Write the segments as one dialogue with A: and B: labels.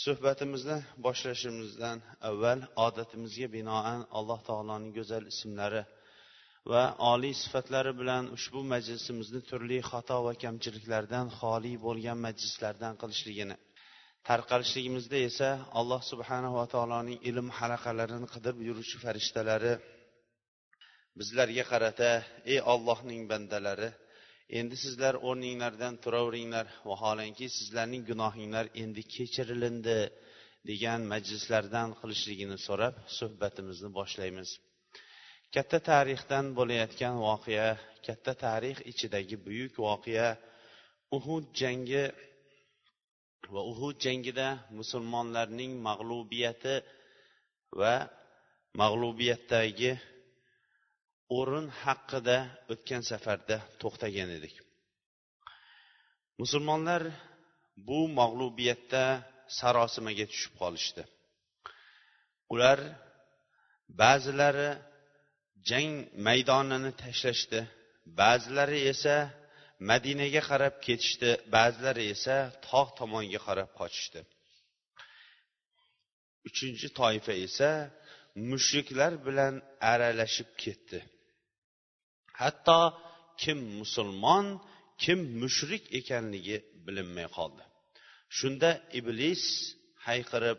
A: Suhbatimizni boshlashimizdan avval odatimizga binoan alloh taoloning go'zal ismlari va oliy sifatlari bilan ushbu majlisimizni turli xato va kamchiliklardan xoli bo'lgan majlislardan qilishligini tarqalishligimizda esa alloh subhanava taoloning ilm halaqalarini qidirib yuruvchi farishtalari bizlarga qarata ey ollohning bandalari endi sizlar o'rninglardan turaveringlar. Vaholanki sizlarning gunohinglar endi kechirilindi degan majlislardan qilishligini so'rab suhbatimizni boshlaymiz. Katta tarixdan bo'layotgan voqea katta tarix ichidagi buyuk voqea uhud jangi va uhud jangida musulmonlarning mag'lubiyati va mag'lubiyatdagi o'rin haqida o'tgan safarda to'xtagan edik. Musulmonlar bu mag'lubiyatda sarosimaga tushib qolishdi. Ular ba'zilari jang maydonini tashlashdi ba'zilari esa madinaga qarab ketishdi ba'zilari esa tog' tomonga qarab qochishdi. Uchinchi toifa esa mushriklar bilan aralashib ketdi. Hatto kim musulmon kim mushrik ekanligi bilinmay qoldi. Shunda iblis hayqirib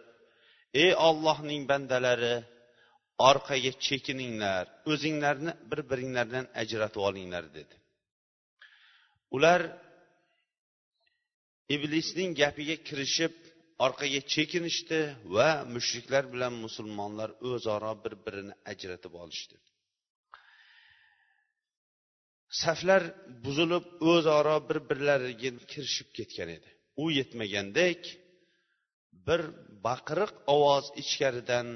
A: ey ollohning bandalari orqaga chekininglar o'zinglarni bir biringlardan ajratib olinglar dedi. Ular iblisning gapiga kirishib orqaga chekinishdi va mushriklar bilan musulmonlar o'zaro bir birini ajratib olishdi. Saflar buzilib o'zaro bir birlariga kirishib ketgan edi. U yetmagandek bir baqiriq ovoz ichkaridan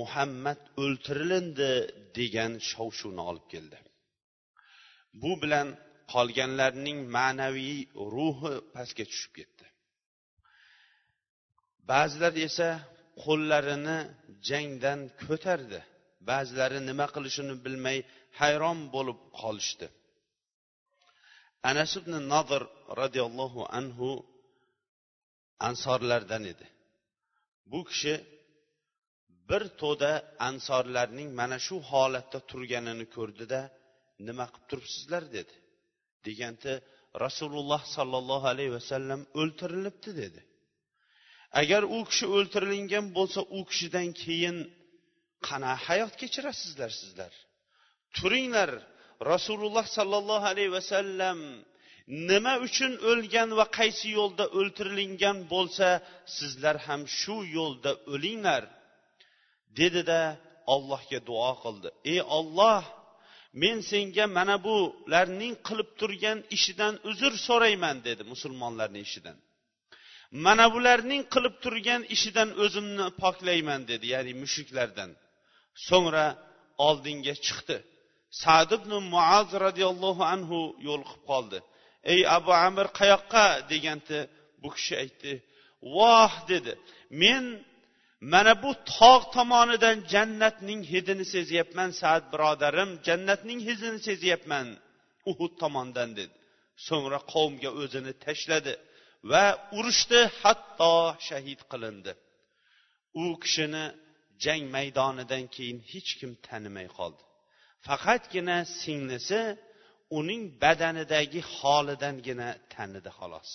A: muhammad o'ltirilindi degan shov shuvni olib keldi. Bu bilan qolganlarning ma'naviy ruhi pastga tushib ketdi. Ba'zilar esa qo'llarini jangdan ko'tardi. Ba'zilari nima qilishini bilmay hayron bo'lib qolishdi. Anas ibn nodir roziyallohu anhu ansorlardan edi. Bu kishi bir to'da ansorlarning mana shu holatda turganini ko'rdida nima qilib turibsizlar? dedi. Deganda rasululloh sollallohu alayhi vasallam o'ltirilibdi dedi. Agar u kishi o'ltirilgan bo'lsa u kishidan keyin qanaqa hayot kechirasizlar sizlar? Turinglar rasululloh sollallohu alayhi vasallam nima uchun o'lgan va qaysi yo'lda o'ltirilingan bo'lsa sizlar ham shu yo'lda o'linglar dedida allohga duo qildi. Ey olloh men senga mana bularning qilib turgan ishidan uzr so'rayman dedi musulmonlarning ishidan. Mana bularning qilib turgan ishidan o'zimni poklayman dedi ya'ni mushriklardan. So'ngra oldinga chiqdi. Sad ibn muaz roziyallohu anhu yo'liqib qoldi. Ey abu amir qayoqqa? deganda bu kishi aytdi voh! dedi. Men mana bu tog' tomonidan jannatning hidini sezyapman saad birodarim. Jannatning hidini sezyapman uhud tomondan dedi. So'ngra qavmga o'zini tashladi va urushdi hatto shahid qilindi. U kishini jang maydonidan keyin hech kim tanimay qoldi. Faqatgina singlisi uning badanidagi holidangina tanidi xolos.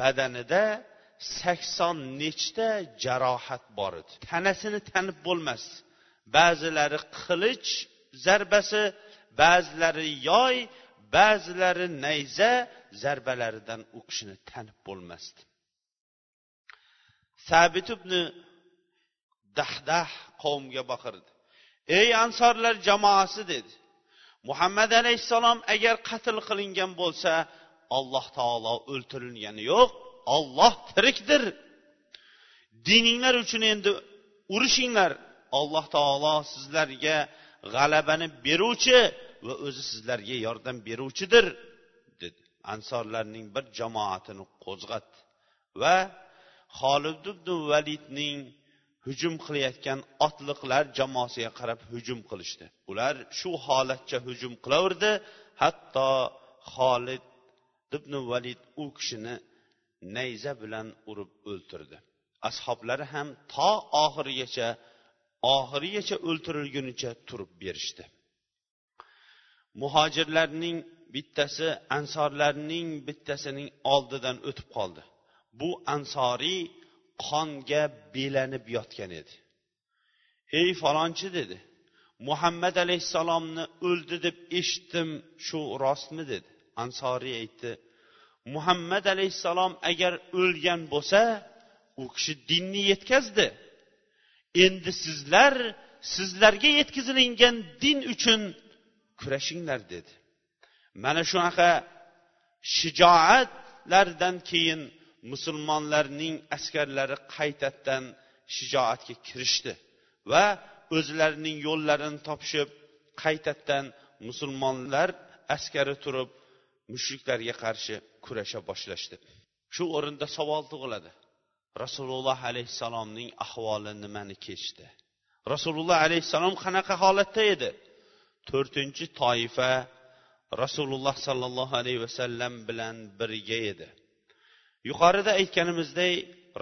A: Badanida sakson nechta jarohat bor edi. Tanasini tanib bo'lmas. Ba'zilari qilich zarbasi ba'zilari yoy ba'zilari nayza zarbalaridan u kishini tanib bo'lmasdi. Sabit ibn dahdah qavmga baqirdi ey ansorlar jamoasi dedi. Muhammad alayhissalom agar qatl qilingan bo'lsa alloh taolo o'ltirilgani yo'q olloh tirikdir. Dininglar uchun endi urushinglar. Alloh taolo sizlarga g'alabani beruvchi va o'zi sizlarga yordam beruvchidir dedi. Ansorlarning bir jamoatini qo'zg'atdi va xolid ibn validning hujum qilayotgan otliqlar jamoasiga qarab hujum qilishdi. Ular shu holatcha hujum qilaverdi hatto xolid ibn valid u kishini nayza bilan urib o'ltirdi. Ashoblari ham to oxirigacha oxirigacha o'ltirilgunicha turib berishdi. Muhojirlarning bittasi ansorlarning bittasining oldidan o'tib qoldi. Bu ansoriy qonga belanib yotgan edi. Ey falonchi dedi muhammad alayhissalomni o'ldi deb eshitdim shu rostmi? dedi. Ansoriy aytdi muhammad alayhissalom agar o'lgan bo'lsa u kishi dinni yetkazdi. Endi sizlar sizlarga yetkazilingan din uchun kurashinglar dedi. Mana shunaqa shijoatlardan keyin musulmonlarning askarlari qaytadan shijoatga kirishdi va o'zlarining yo'llarini topishib qaytadan musulmonlar askari turib mushriklarga qarshi kurasha boshlashdi. Shu o'rinda savol tug'iladi. Rasululloh alayhissalomning ahvoli nimani kechdi? Rasululloh alayhissalom qanaqa holatda edi? To'rtinchi toifa rasululloh sollallohu alayhi vasallam bilan birga edi. Yuqorida aytganimizdek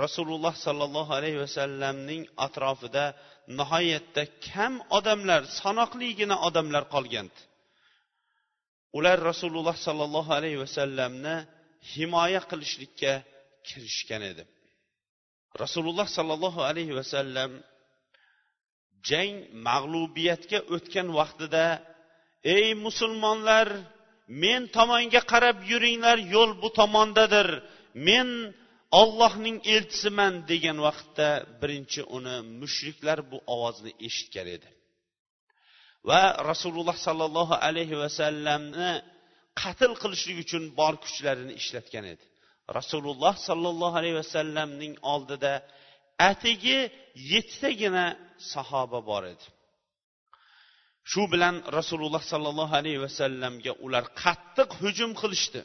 A: rasululloh sollallohu alayhi vasallamning atrofida nihoyatda kam odamlar sanoqligina odamlar qolgandi. Ular rasululloh sollallohu alayhi vasallamni himoya qilishlikka kirishgan edi. Rasululloh sollallohu alayhi vasallam jang mag'lubiyatga o'tgan vaqtida ey musulmonlar men tomonga qarab yuringlar yo'l bu tomondadir. Men ollohning elchisiman degan vaqtda birinchi uni mushriklar bu ovozni eshitgan edi. Va rasululloh sollallohu alayhi vasallamni qatl qilishlik uchun bor kuchlarini ishlatgan edi. Rasululloh sollallohu alayhi vasallamning oldida atigi yettitagina sahoba bor edi. Shu bilan rasululloh sollallohu alayhi vasallamga ular qattiq hujum qilishdi.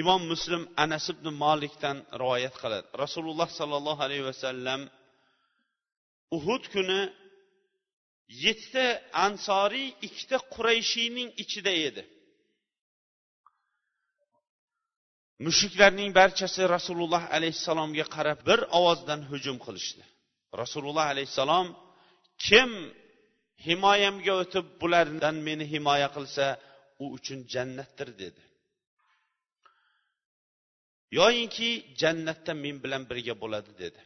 A: Imom muslim anas ibn molikdan rivoyat qiladi. Rasululloh sollallohu alayhi vasallam uhud kuni yettita ansoriy ikkita qurayshiyning ichida edi. Mushriklarning barchasi rasululloh alayhissalomga qarab bir ovozdan hujum qilishdi. Rasululloh alayhissalom kim himoyamga o'tib bulardan meni himoya qilsa u uchun jannatdir dedi. Yoyinki jannatda men bilan birga bo'ladi dedi.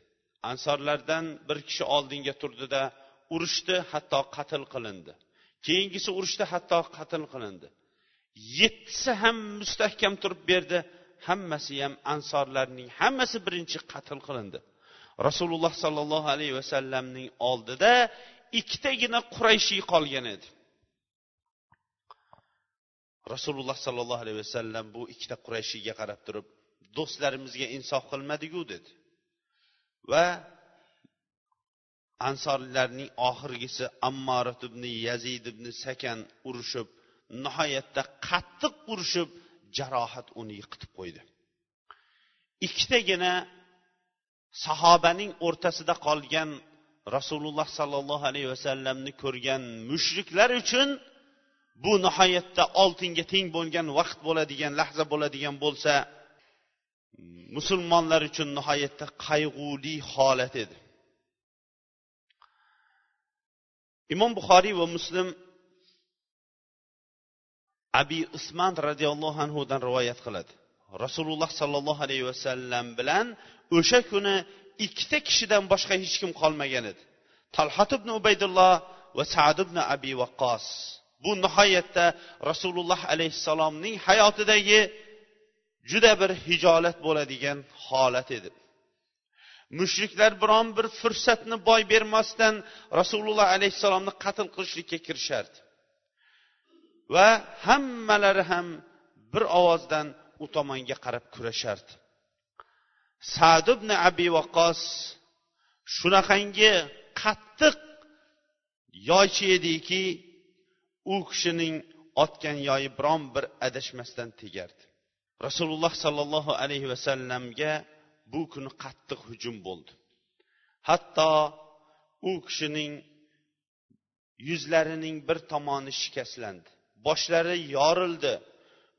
A: Ansorlardan bir kishi oldinga turdida urushdi hatto qatl qilindi. Keyingisi urushda hatto qatl qilindi. Yettisi ham mustahkam turib berdi hammasi ham ansorlarning hammasi birinchi qatl qilindi. Rasululloh sollallohu alayhi vasallamning oldida ikkitagina qurayshiy qolgan edi. Rasululloh sollallohu alayhi vasallam bu ikkita qurayshiyga qarab turib do'stlarimizga insof qilmadiku dedi. Va ansorlarning oxirgisi ammorat ibn yazid ibn sakan urushib nihoyatda qattiq urushib jarohat uni yiqitib qo'ydi. Ikkitagina sahobaning o'rtasida qolgan rasululloh sollallohu alayhi vasallamni ko'rgan mushriklar uchun bu nihoyatda oltinga teng bo'lgan vaqt bo'ladigan lahza bo'ladigan bo'lsa musulmonlar uchun nihoyatda qayg'uli holat edi. Imom buxoriy va muslim abi usman roziyallohu anhudan rivoyat qiladi. Rasululloh sollallohu alayhi vasallam bilan o'sha kuni ikkita kishidan boshqa hech kim qolmagan edi. Talhat ibn ubaydulloh va sad ibn abi vaqqos bu nihoyatda rasululloh alayhissalomning hayotidagi juda bir hijolat bo'ladigan holat edi. Mushriklar biron bir fursatni boy bermasdan rasululloh alayhissalomni qatl qilishlikka kirishardi. Va hammalari ham bir ovozdan u tomonga qarab kurashardi. Sad ibn abi vaqos shunaqangi qattiq yoychi ediki u kishining otgan yoyi biron bir adashmasdan tegardi. Rasululloh sollallohu alayhi vasallamga bu kuni qattiq hujum bo'ldi. Hatto u kishining yuzlarining bir tomoni shikastlandi. Boshlari yorildi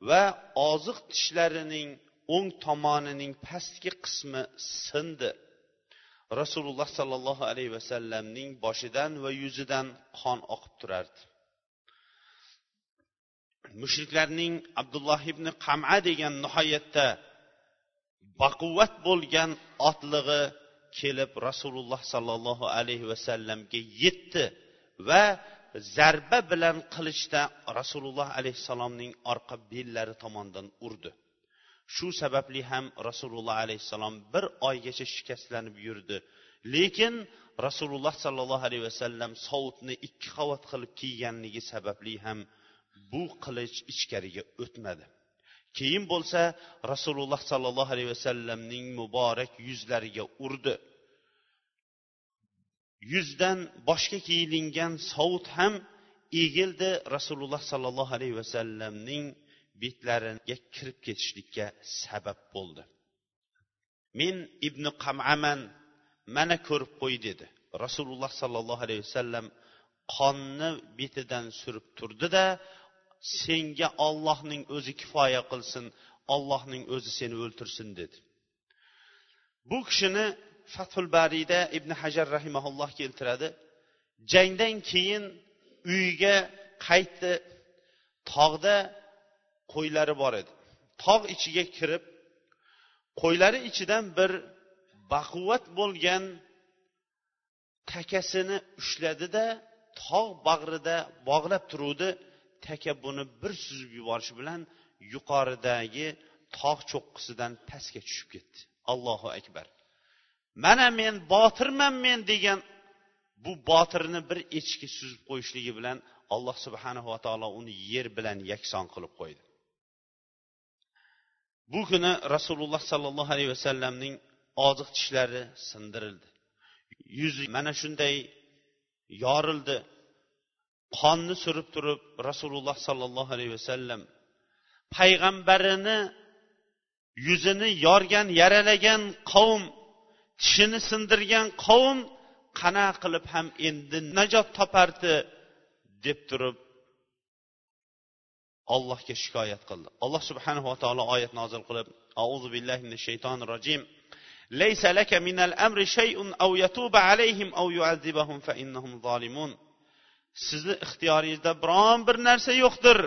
A: va oziq tishlarining o'ng tomonining pastki qismi sindi. Rasululloh sollallohu alayhi vasallamning boshidan va yuzidan qon oqib turardi. Mushriklarning abdulloh ibn qama degan nihoyatda baquvvat bo'lgan otlig'i kelib rasululloh sollallohu alayhi vasallamga yetdi va zarba bilan qilichda rasululloh alayhissalomning orqa bellari tomondan urdi. Shu sababli ham rasululloh alayhissalom bir oygacha shikastlanib yurdi. Lekin rasululloh sollallohu alayhi vasallam sovutni ikki qavat qilib kiyganligi sababli ham bu qilich ichkariga o'tmadi. Keyin bo'lsa rasululloh sollallohu alayhi vasallamning muborak yuzlariga urdi. Yuzdan boshga kiyilingan sovut ham egildi rasululloh sollallohu alayhi vasallamning betlariga kirib ketishlikka sabab bo'ldi. Men ibn qamaman mana ko'rib qo'y dedi. Rasululloh sollallohu alayhi vasallam qonni betidan surib turdi da senga ollohning o'zi kifoya qilsin ollohning o'zi seni o'ltirsin dedi. Bu kishini fathul bariyda ibn hajar rahimaulloh keltiradi. Jangdan keyin uyiga qaytdi. Tog'da qo'ylari bor edi. Tog' ichiga kirib qo'ylari ichidan bir baquvvat bo'lgan takasini ushladida tog' bag'rida bog'lab turuvdi. Takabbuni bir suzib yuborishi bilan yuqoridagi tog' cho'qqisidan pastga tushib ketdi. Allohu akbar. Mana men botirman men degan bu botirni bir echki suzib qo'yishligi bilan alloh subhanava taolo uni yer bilan yakson qilib qo'ydi. Bu kuni rasululloh sollallohu alayhi vasallamning oziq tishlari sindirildi. Yuzi mana shunday yorildi. qonni surib turib rasululloh sollallohu alayhi vasallam payg'ambarini yuzini yorgan yaralagan qavm tishini sindirgan qavm qana qilib ham endi najot topardi deb turib allohga shikoyat qildi alloh subhanahu va taolo oyat nozil qilib auzu billahi minash shaytonir rojim ليس لك من الأمر شيء أو يتوب عليهم أو يعذبهم فإنهم ظالمون sizni ixtiyoringizda biron bir narsa yo'qdir.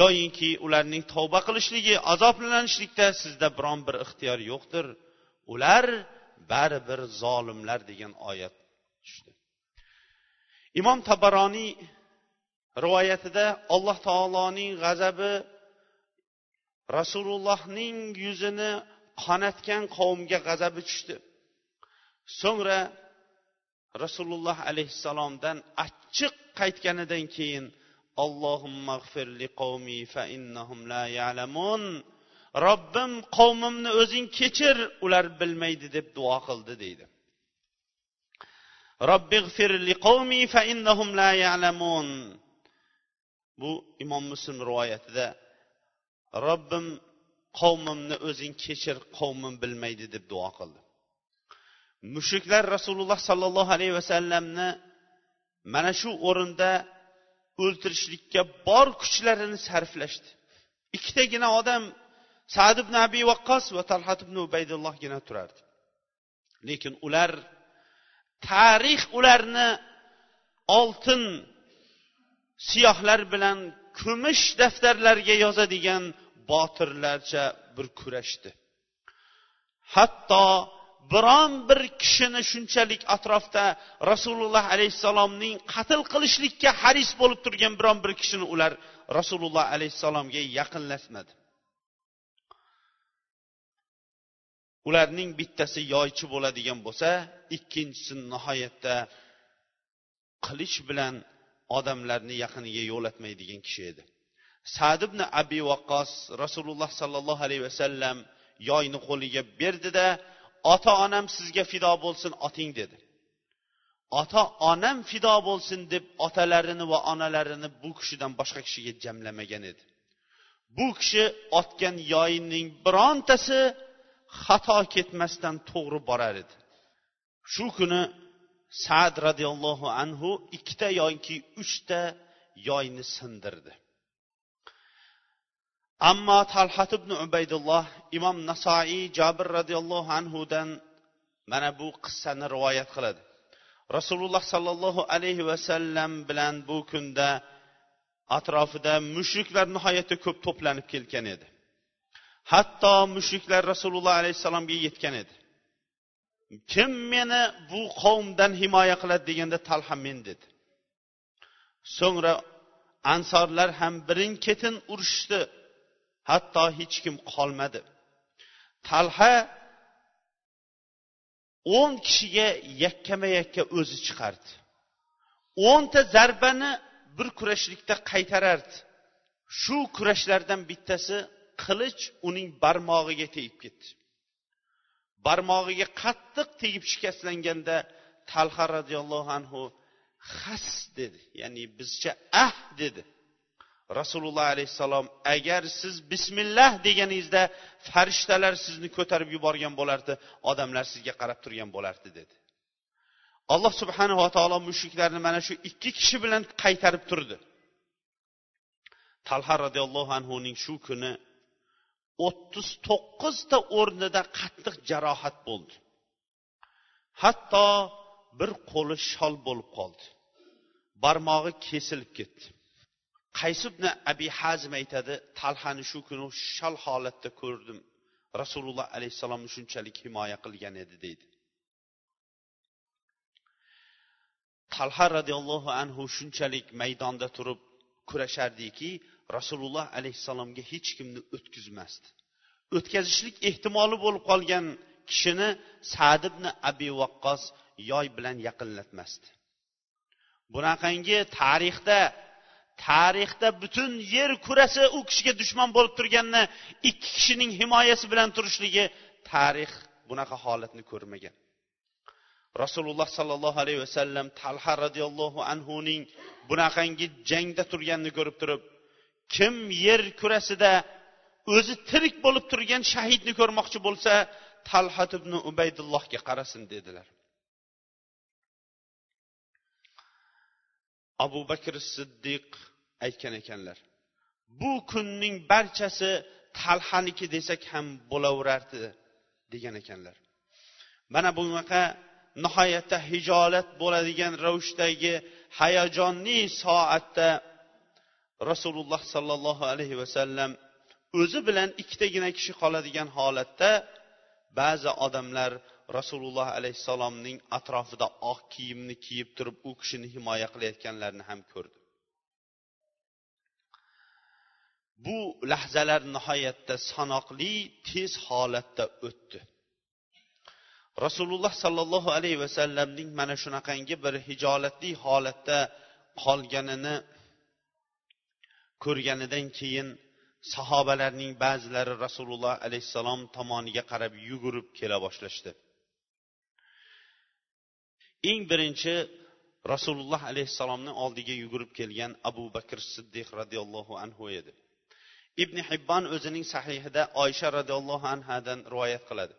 A: Yoyinki ularning tavba qilishligi azoblanishlikda sizda biron bir ixtiyor yo'qdir. Ular baribir zolimlar degan oyat tushdi. Imom tabaroniy rivoyatida alloh taoloning g'azabi rasulullohning yuzini qonatgan qavmga g'azabi tushdi. So'ngra rasululloh alayhissalomdan achchiq qaytganidan keyin robbim qavmimni o'zing kechir ular bilmaydi deb duo qildi deydi. Bu imom muslim rivoyatida robbim qavmimni o'zing kechir qavmim bilmaydi deb duo qildi. Mushriklar rasululloh sollallohu alayhi vasallamni mana shu o'rinda o'ltirishlikka bor kuchlarini sarflashdi. Ikkitagina odam sad ibn abi vaqqos va talhat ibn ubaydullohgina turardi. Lekin ular tarix ularni oltin siyohlar bilan kumush daftarlarga yozadigan botirlarcha bir kurashdi. Hatto biron bir kishini shunchalik atrofda rasululloh alayhissalomning qatl qilishlikka haris bo'lib turgan biron bir kishini ular rasululloh alayhissalomga yaqinlashmadi. Ularning bittasi yoychi bo'ladigan bo'lsa ikkinchisi nihoyatda qilich bilan odamlarni yaqiniga yo'latmaydigan kishi edi. Sad ibn abi vaqqos rasululloh sollallohu alayhi vasallam yoyni qo'liga berdida ota onam sizga fido bo'lsin oting dedi. Ota onam fido bo'lsin deb otalarini va onalarini bu kishidan boshqa kishiga jamlamagan edi. Bu kishi otgan yoyining birontasi xato ketmasdan to'g'ri borar edi. Shu kuni sad roziyallohu anhu ikkita yoki uchta yoyni sindirdi. Ammo talhat ibn ubaydulloh imom nasoiy jabir roziyallohu anhudan mana bu qissani rivoyat qiladi. Rasululloh sollallohu alayhi vasallam bilan bu kunda atrofida mushriklar nihoyatda ko'p to'planib kelgan edi. Hatto mushriklar rasululloh alayhissalomga yetgan edi. Kim meni bu qavmdan himoya qiladi deganda talha men dedi. So'ngra ansorlar ham birin ketin urushdi hatto hech kim qolmadi. Talha o'n kishiga yakkama yakka o'zi chiqardi. O'nta zarbani bir kurashlikda qaytarardi. Shu kurashlardan bittasi qilich uning barmog'iga tegib ketdi. Barmog'iga qattiq tegib shikastlanganda talha roziyallohu anhu has dedi. Ya'ni bizcha ah dedi. Rasululloh alayhissalom agar siz bismillah deganingizda farishtalar sizni ko'tarib yuborgan bo'lardi odamlar sizga qarab turgan bo'lardi dedi. Alloh subhanava taolo mushriklarni mana shu ikki kishi bilan qaytarib turdi. Talha roziyallohu anhuning shu kuni o'ttiz to'qqizta o'rnida qattiq jarohat bo'ldi. Hatto bir qo'li shol bo'lib qoldi. Barmog'i kesilib ketdi. Qaysibni abi hazm aytadi talhani shu kuni shal holatda ko'rdim. Rasululloh alayhissalomni shunchalik himoya qilgan edi deydi. Talha roziyallohu anhu shunchalik maydonda turib kurashardiki rasululloh alayhissalomga hech kimni o'tkazmasdi. O'tkazishlik ehtimoli bo'lib qolgan kishini sad ibn abi vaqqos yoy bilan yaqinlatmasdi. Bunaqangi tarixda tarixda butun yer kurasi u kishiga dushman bo'lib turganini ikki kishining himoyasi bilan turishligi tarix bunaqa holatni ko'rmagan. Rasululloh sollallohu alayhi vasallam talha roziyallohu anhuning bunaqangi jangda turganini ko'rib turib kim yer kurasida o'zi tirik bo'lib turgan shahidni ko'rmoqchi bo'lsa talhat ibn ubaydullohga qarasin dedilar. Abu bakr siddiq aytgan ekanlar. Bu kunning barchasi talhaniki desak ham bo'laverardi degan ekanlar. Mana bunaqa nihoyatda hijolat bo'ladigan ravishdagi hayajonli soatda rasululloh sollallohu alayhi vasallam o'zi bilan ikkitagina kishi qoladigan holatda ba'zi odamlar rasululloh alayhissalomning atrofida oq kiyimni kiyib turib u kishini himoya qilayotganlarini ham ko'rdi. Bu lahzalar nihoyatda sanoqli tez holatda o'tdi. Rasululloh sollallohu alayhi vasallamning mana shunaqangi bir hijolatli holatda qolganini ko'rganidan keyin sahobalarning ba'zilari rasululloh alayhissalom tomoniga qarab yugurib kela boshlashdi. Eng birinchi rasululloh alayhissalomni oldiga yugurib kelgan abu bakr siddiq roziyallohu anhu edi. Ibn hibbon o'zining sahihida oysha roziyallohu anhadan rivoyat qiladi.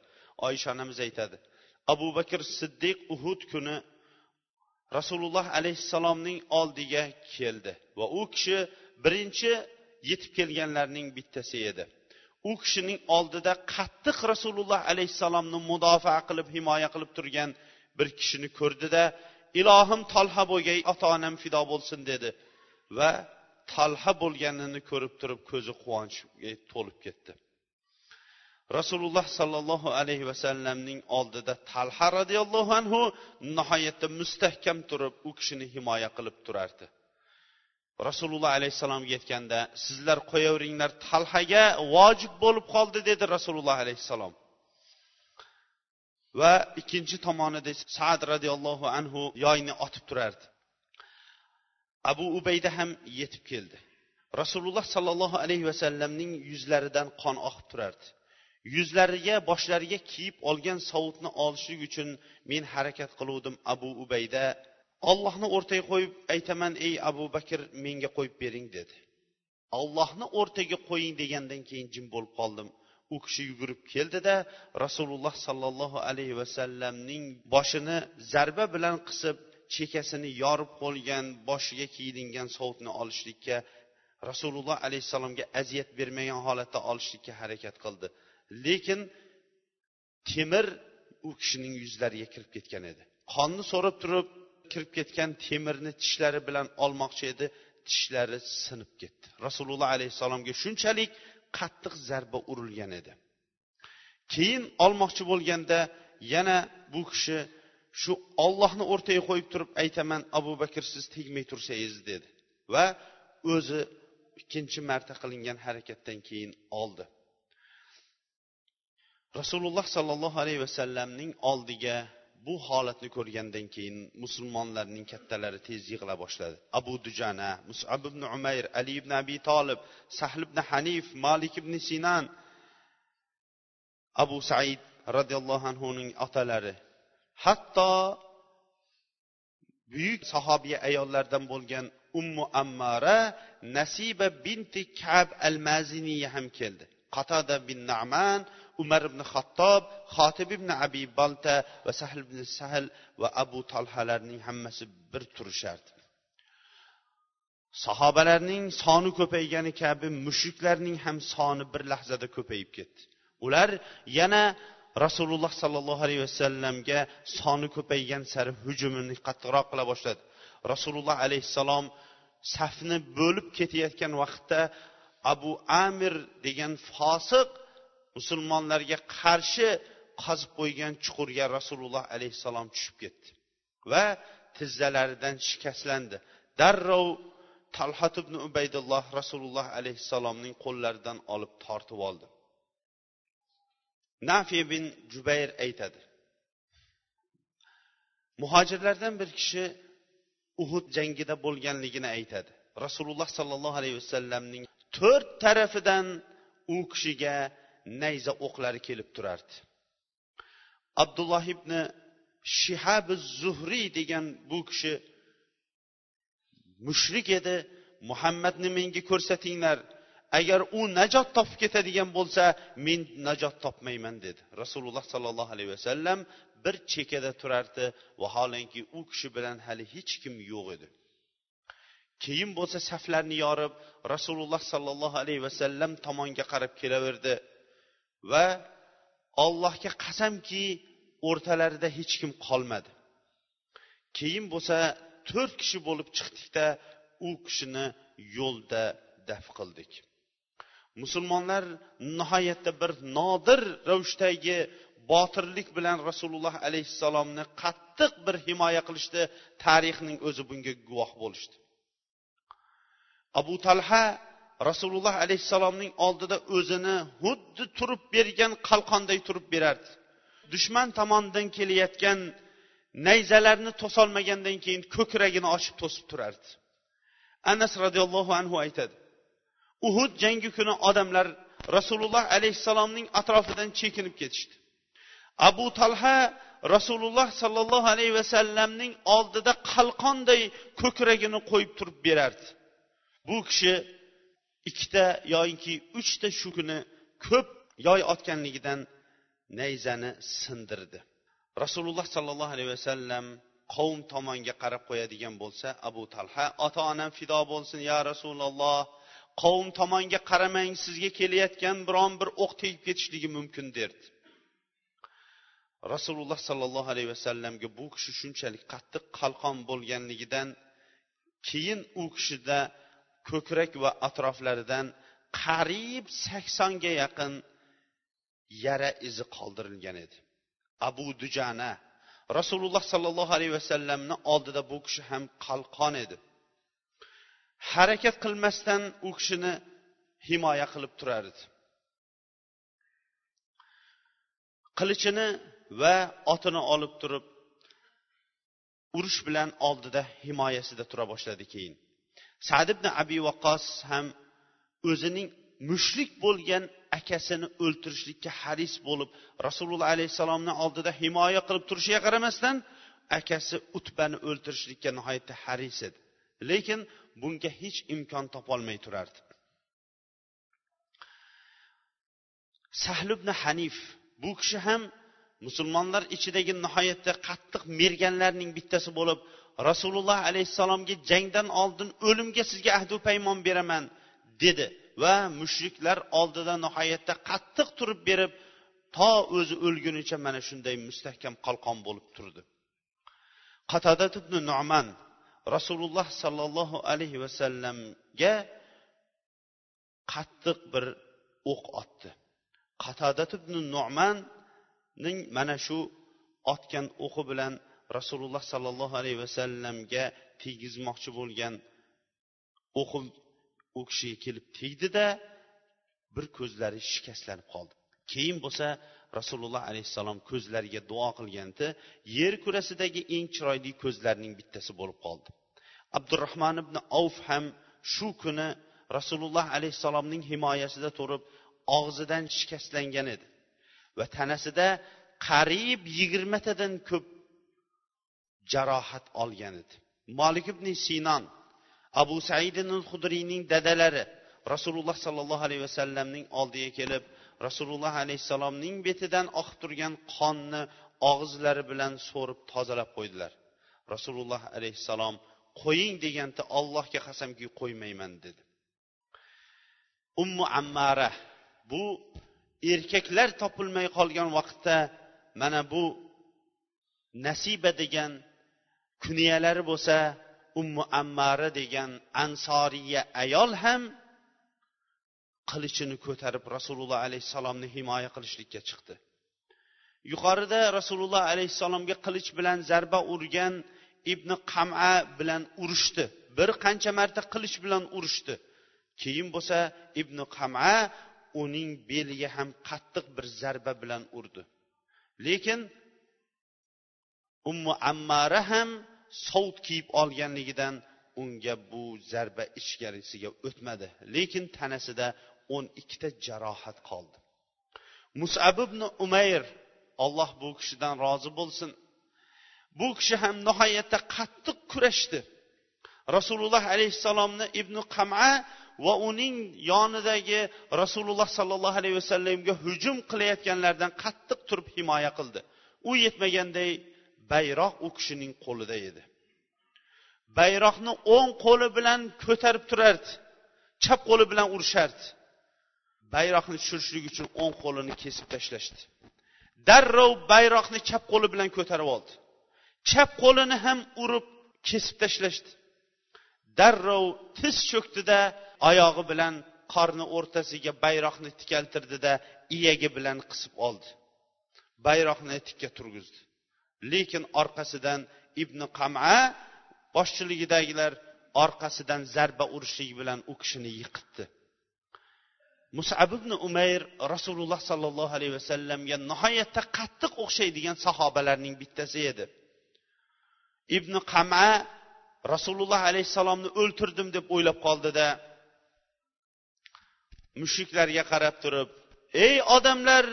A: Oysha onamiz aytadi abu bakr siddiq uhud kuni rasululloh alayhissalomning oldiga keldi va u kishi birinchi yetib kelganlarning bittasi edi. U kishining oldida qattiq rasululloh alayhissalomni mudofaa qilib himoya qilib turgan bir kishini ko'rdida ilohim tolha bo'lgay ota onam fido bo'lsin dedi. Va talha bo'lganini ko'rib turib ko'zi quvonchga to'lib ketdi. Rasululloh sollallohu alayhi vasallamning oldida talha roziyallohu anhu nihoyatda mustahkam turib u kishini himoya qilib turardi. Rasululloh alayhissalomga aytganda sizlar qo'yaveringlar talhaga vojib bo'lib qoldi dedi rasululloh alayhissalom. Va ikkinchi tomonida sad roziyallohu anhu yoyni otib turardi. Abu ubayda ham yetib keldi. Rasululloh sollallohu alayhi vasallamning yuzlaridan qon oqib turardi. Yuzlariga boshlariga kiyib olgan sovutni olishlik uchun men harakat qiluvdim abu ubayda. Ollohni o'rtaga qo'yib aytaman ey abu bakr menga qo'yib bering dedi. Ollohni o'rtaga qo'ying degandan keyin jim bo'lib qoldim. U kishi yugurib keldida rasululloh sollallohu alayhi vasallamning boshini zarba bilan qisib chekkasini yorib qo'ygan boshiga kiyilingan sovutni olishlikka rasululloh alayhissalomga aziyat bermagan holatda olishlikka harakat qildi. Lekin temir u kishining yuzlariga kirib ketgan edi. Qonni so'rib turib kirib ketgan temirni tishlari bilan olmoqchi edi. Tishlari sinib ketdi. Rasululloh alayhissalomga shunchalik qattiq zarba urilgan edi. Keyin olmoqchi bo'lganda yana bu kishi shu ollohni o'rtaga qo'yib turib aytaman abu bakr siz tegmay tursangiz dedi va o'zi ikkinchi marta qilingan harakatdan keyin oldi. Rasululloh sollallohu alayhi vasallamning oldiga bu holatni ko'rgandan keyin musulmonlarning kattalari tez yig'ila boshladi. Abu dujana musab ibn umayr ali ibn abi tolib sahl ibn hanif malik ibn sinan abu said roziyallohu anhuning otalari. Hatto buyuk sahobiya ayollardan bo'lgan ummu ammara nasiba binti kab al maziniya ham keldi. Qatada bin naman umar ibn xattob xotib ibn abi balta va sahl ibn sahl va abu talhalarning hammasi bir turishardi. Sahobalarning soni ko'paygani kabi mushriklarning ham soni bir lahzada ko'payib ketdi. Ular yana rasululloh sollallohu alayhi vasallamga soni ko'paygan sari hujumini qattiqroq qila boshladi. Rasululloh alayhissalom safni bo'lib ketayotgan vaqtda abu amir degan fosiq musulmonlarga qarshi qazib qo'ygan chuqurga rasululloh alayhissalom tushib ketdi va tizzalaridan shikastlandi. Darrov talhat ibn ubaydulloh rasululloh alayhissalomning qo'llaridan olib tortib oldi. Nafi bin jubayr aytadi muhojirlardan bir kishi uhud jangida bo'lganligini aytadi. Rasululloh sollallohu alayhi vasallamning to'rt tarafidan u kishiga nayza o'qlari kelib turardi. Abdulloh ibn shihabi zuhriy degan bu kishi mushrik edi. Muhammadni menga ko'rsatinglar. Agar u najot topib ketadigan bo'lsa men najot topmayman dedi. Rasululloh sollallohu alayhi vasallam bir chekkada turardi. Vaholanki u kishi bilan hali hech kim yo'q edi. Keyin bo'lsa saflarni yorib rasululloh sollallohu alayhi vasallam tomonga qarab kelaverdi. Va ollohga qasamki o'rtalarida hech kim qolmadi. Keyin bo'lsa to'rt kishi bo'lib chiqdikda u kishini yo'lda daf qildik. Musulmonlar nihoyatda bir nodir ravshdagi botirlik bilan rasululloh alayhissalomni qattiq bir himoya qilishdi tarixning o'zi bunga guvoh bo'lishdi. Abu talha rasululloh alayhissalomning oldida o'zini xuddi turib bergan qalqonday turib berardi. Dushman tomonidan kelayotgan nayzalarni to'solmagandan keyin ko'kragini ochib to'sib turardi. Anas roziyallohu anhu aytadi uhud jangi kuni odamlar rasululloh alayhissalomning atrofidan chekinib ketishdi. Abu talha rasululloh sollallohu alayhi vasallamning oldida qalqonday ko'kragini qo'yib turib berardi. Bu kishi ikkita yoyinki uchta shu kuni ko'p yoy otganligidan nayzani sindirdi. Rasululloh sollallohu alayhi vasallam qavm tomonga qarab qo'yadigan bo'lsa abu talha ota onam fido bo'lsin ya rasululloh qavm tomonga qaramang sizga kelayotgan biron bir o'q tegib ketishligi mumkin derdi. Rasululloh sollallohu alayhi vasallamga bu kishi shunchalik qattiq qalqon bo'lganligidan keyin u kishida ko'krak va atroflaridan qariyb saksonga yaqin yara izi qoldirilgan edi. Abu dujana rasululloh sollallohu alayhi vasallamni oldida bu kishi ham qalqon edi. Harakat qilmasdan u kishini himoya qilib turardi qilichini va otini olib turib urush bilan oldida himoyasida tura boshladi keyin. Sad ibn abi vaqos ham o'zining mushrik bo'lgan akasini o'ltirishlikka haris bo'lib rasululloh alayhissalomni oldida himoya qilib turishiga qaramasdan akasi utbani o'ltirishlikka nihoyatda haris edi. Lekin bunga hech imkon topolmay turardi. Sahl ibn hanif bu kishi ham musulmonlar ichidagi nihoyatda qattiq merganlarning bittasi bo'lib rasululloh alayhissalomga jangdan oldin o'limga sizga ahdu paymon beraman dedi. Va mushriklar oldida nihoyatda qattiq turib berib to o'zi o'lgunicha mana shunday mustahkam qalqon bo'lib turdi. Qatodat ibn numan rasululloh sollallohu alayhi vasallamga qattiq bir o'q otdi. Qatodat ibn numanning mana shu otgan o'qi bilan rasululloh sollallohu alayhi vasallamga tegizmoqchi bo'lgan o'qi u kishiga kelib tegdida bir ko'zlari shikastlanib qoldi. Keyin bo'lsa rasululloh alayhissalom ko'zlariga duo qilganda yer kurasidagi eng chiroyli ko'zlarning bittasi bo'lib qoldi. Abdurahmon ibn avf ham shu kuni rasululloh alayhissalomning himoyasida turib og'zidan shikastlangan edi va tanasida qariyb yigirmatadan ko'p jarohat olgan edi. Molik ibn sinon abu said hudriyning dadalari rasululloh sollallohu alayhi vasallamning oldiga kelib rasululloh alayhissalomning betidan oqib turgan qonni og'izlari bilan so'rib tozalab qo'ydilar. Rasululloh alayhissalom qo'ying deganda allohga qasamki qo'ymayman dedi. Ummu ammara bu erkaklar topilmay qolgan vaqtda mana bu nasiba degan kunyalari bo'lsa ummu ammara degan ansoriya ayol ham qilichini ko'tarib rasululloh alayhissalomni himoya qilishlikka chiqdi. Yuqorida rasululloh alayhissalomga qilich bilan zarba urgan ibn qama bilan urushdi. Bir qancha marta qilich bilan urushdi. Keyin bo'lsa ibn qama uning beliga ham qattiq bir zarba bilan urdi. Lekin ummu ammara ham sovut kiyib olganligidan unga bu zarba ichkarisiga o'tmadi. Lekin tanasida o'n ikkita jarohat qoldi. Musab ibn umayr alloh bu kishidan rozi bo'lsin. Bu kishi ham nihoyatda qattiq kurashdi. Rasululloh alayhissalomni ibn qama va uning yonidagi rasululloh sollallohu alayhi vasallamga hujum qilayotganlardan qattiq turib himoya qildi. U yetmaganday bayroq u kishining qo'lida edi. Bayroqni o'ng qo'li bilan ko'tarib turardi chap qo'li bilan urishardi. Bayroqni tushirishlik uchun o'ng qo'lini kesib tashlashdi. Darrov bayroqni chap qo'li bilan ko'tarib oldi. Chap qo'lini ham urib kesib tashlashdi. Darrov tiz cho'kdida oyog'i bilan qorni o'rtasiga bayroqni tikaltirdida iyagi bilan qisib oldi. Bayroqni tikka turgizdi. Lekin orqasidan ibn qama boshchiligidagilar orqasidan zarba urishlik bilan u kishini yiqitdi. Musab ibn umayr rasululloh sollallohu alayhi vasallamga nihoyatda qattiq o'xshaydigan sahobalarning bittasi edi. Ibn qama rasululloh alayhissalomni o'ltirdim deb o'ylab qoldida mushriklarga qarab turib ey odamlar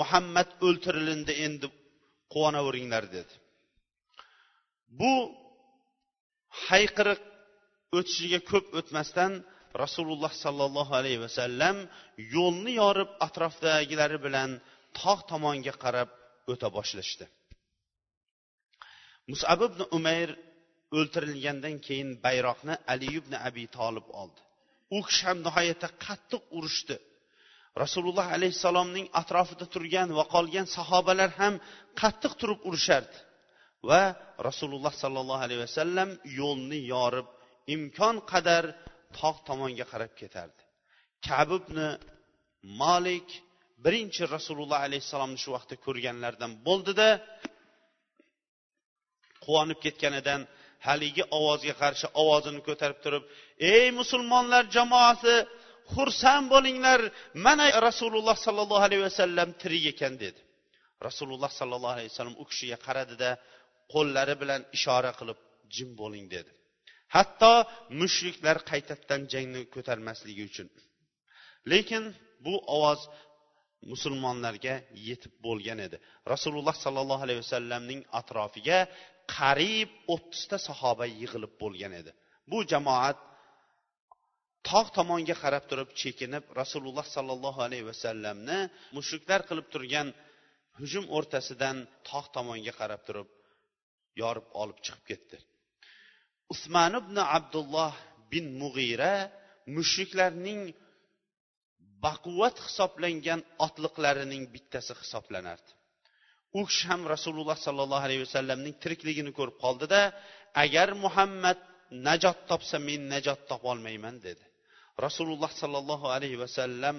A: muhammad o'ltirilindi endi quvonaveringlar dedi. Bu hayqiriq o'tishiga ko'p o'tmasdan rasululloh sollallohu alayhi vasallam yo'lni yorib atrofdagilari bilan tog' tomonga qarab o'ta boshlashdi. Musab ibn umayr o'ltirilgandan keyin bayroqni ali ibn abi tolib oldi. U kishi ham nihoyatda qattiq urushdi rasululloh alayhissalomning atrofida turgan va qolgan sahobalar ham qattiq turib urishardi. Va rasululloh sollallohu alayhi vasallam yo'lni yorib imkon qadar tog' tomonga qarab ketardi. Kabibni molik birinchi rasululloh alayhissalomni shu vaqtda ko'rganlardan bo'ldida quvonib ketganidan haligi ovozga qarshi ovozini ko'tarib turib ey musulmonlar jamoasi xursand bo'linglar mana rasululloh sollallohu alayhi vasallam tirik ekan dedi. Rasululloh sollallohu alayhi vasallam u kishiga qaradida qo'llari bilan ishora qilib jim bo'ling dedi. Hatto mushriklar qaytadan jangni ko'tarmasligi uchun. Lekin bu ovoz musulmonlarga yetib bo'lgan edi. Rasululloh sollallohu alayhi vasallamning atrofiga qariyb o'ttizta sahoba yig'ilib bo'lgan edi. Bu jamoat tog' tomonga qarab turib chekinib rasululloh sollallohu alayhi vasallamni mushriklar qilib turgan hujum o'rtasidan tog' tomonga qarab turib yorib olib chiqib ketdi. Usmon ibn abdulloh bin mug'ira mushriklarning baquvvat hisoblangan otliqlarining bittasi hisoblanardi. U kishi ham rasululloh sollallohu alayhi vasallamning tirikligini ko'rib qoldida agar muhammad najot topsa men najot topolmayman dedi. Rasululloh sollallohu alayhi vasallam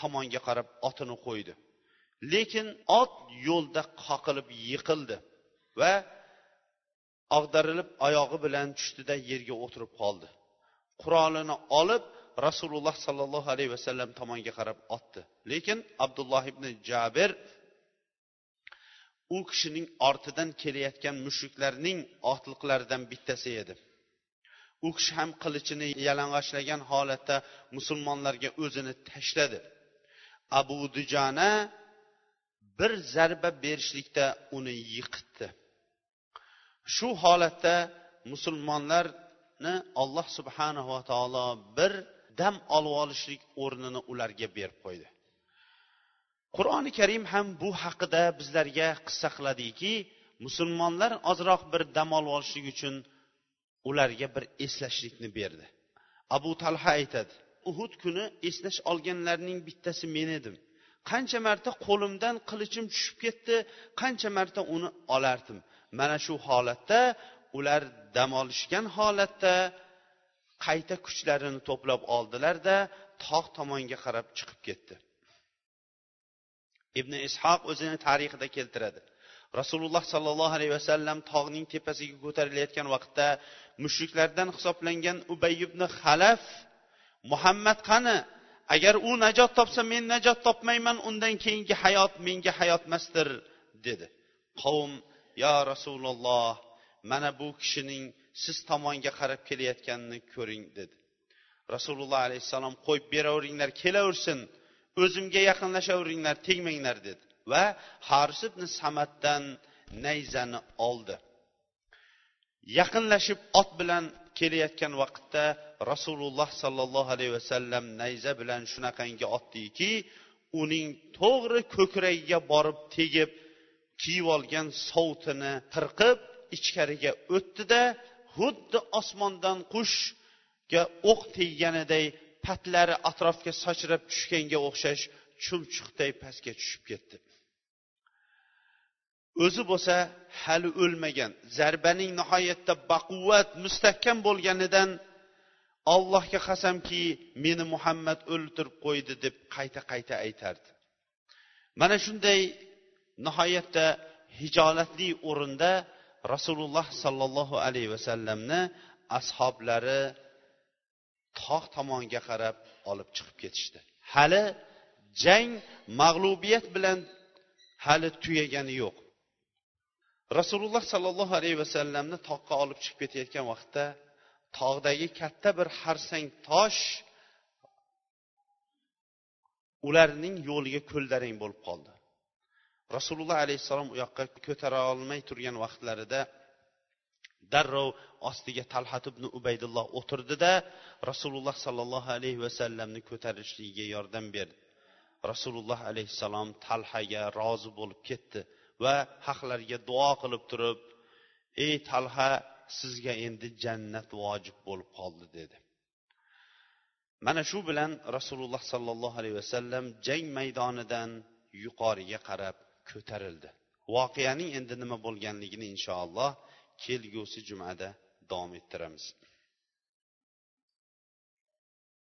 A: tomonga qarab otini qo'ydi. Lekin ot yo'lda qoqilib yiqildi va ag'darilib oyog'i bilan tushdida yerga o'tirib qoldi. Qurolini olib rasululloh sollallohu alayhi vasallam tomonga qarab otdi. Lekin abdulloh ibn jabir u kishining ortidan kelayotgan mushriklarning otliqlaridan bittasi edi. U kishi ham qilichini yalang'ochlagan holatda musulmonlarga o'zini tashladi. Abu dujana bir zarba berishlikda uni yiqitdi. Shu holatda musulmonlarni alloh subhanava taolo bir dam olib olishlik o'rnini ularga berib qo'ydi. Qur'oni karim ham bu haqida bizlarga qissa qiladiki musulmonlar ozroq bir dam olib olishlik uchun ularga bir eslashlikni berdi. Abu talha aytadi uhud kuni eslash olganlarning bittasi men edim. Qancha marta qo'limdan qilichim tushib ketdi qancha marta uni olardim. Mana shu holatda ular dam olishgan holatda qayta kuchlarini to'plab oldilarda tog' tomonga qarab chiqib ketdi. Ibn ishoq o'zini tarixida keltiradi. Rasululloh sollallohu alayhi vasallam tog'ning tepasiga ko'tarilayotgan vaqtda mushriklardan hisoblangan ubay ibn halaf muhammad qani? Agar u najot topsa men najot topmayman undan keyingi hayot menga hayot emasdir dedi. Qavm yo rasululloh mana bu kishining siz tomonga qarab kelayotganini ko'ring dedi. Rasululloh alayhissalom qo'yib beraveringlar kelaversin. O'zimga yaqinlashaveringlar tegmanglar dedi. Va haris ibn samatdan nayzani oldi. Yaqinlashib ot bilan kelayotgan vaqtda rasululloh sollallohu alayhi vasallam nayza bilan shunaqangi otdiki uning to'g'ri ko'kragiga borib tegib kiyib olgan sovutini qirqib ichkariga o'tdida xuddi osmondan qushga o'q tegganiday patlari atrofga sachrab tushganga o'xshash chumchuqday pastga tushib ketdi. O'zi bo'lsa hali o'lmagan zarbaning nihoyatda baquvvat mustahkam bo'lganidan allohga qasamki meni muhammad o'ldirib qo'ydi deb qayta qayta aytardi. Mana shunday nihoyatda hijolatli o'rinda rasululloh sollallohu alayhi vasallamni ashoblari tog' tomonga qarab olib chiqib ketishdi. Hali jang mag'lubiyat bilan hali tugagani yo'q. Rasululloh sollallohu alayhi vasallamni toqqa olib chiqib ketayotgan vaqtda tog'dagi katta bir harsang tosh ularning yo'liga ko'ldarang bo'lib qoldi. Rasululloh alayhissalom u yoqqa ko'tara olmay turgan vaqtlarida darrov ostiga talhat ibn ubaydulloh o'tirdida rasululloh sollallohu alayhi vasallamni ko'tarishligiga yordam berdi. Rasululloh alayhissalom talhaga rozi bo'lib ketdi. Va haqlarga duo qilib turib ey talha sizga endi jannat vojib bo'lib qoldi dedi. Mana shu bilan rasululloh sollallohu alayhi vasallam jang maydonidan yuqoriga qarab ko'tarildi. Voqeaning endi nima bo'lganligini inshaalloh kelgusi jumada davom ettiramiz.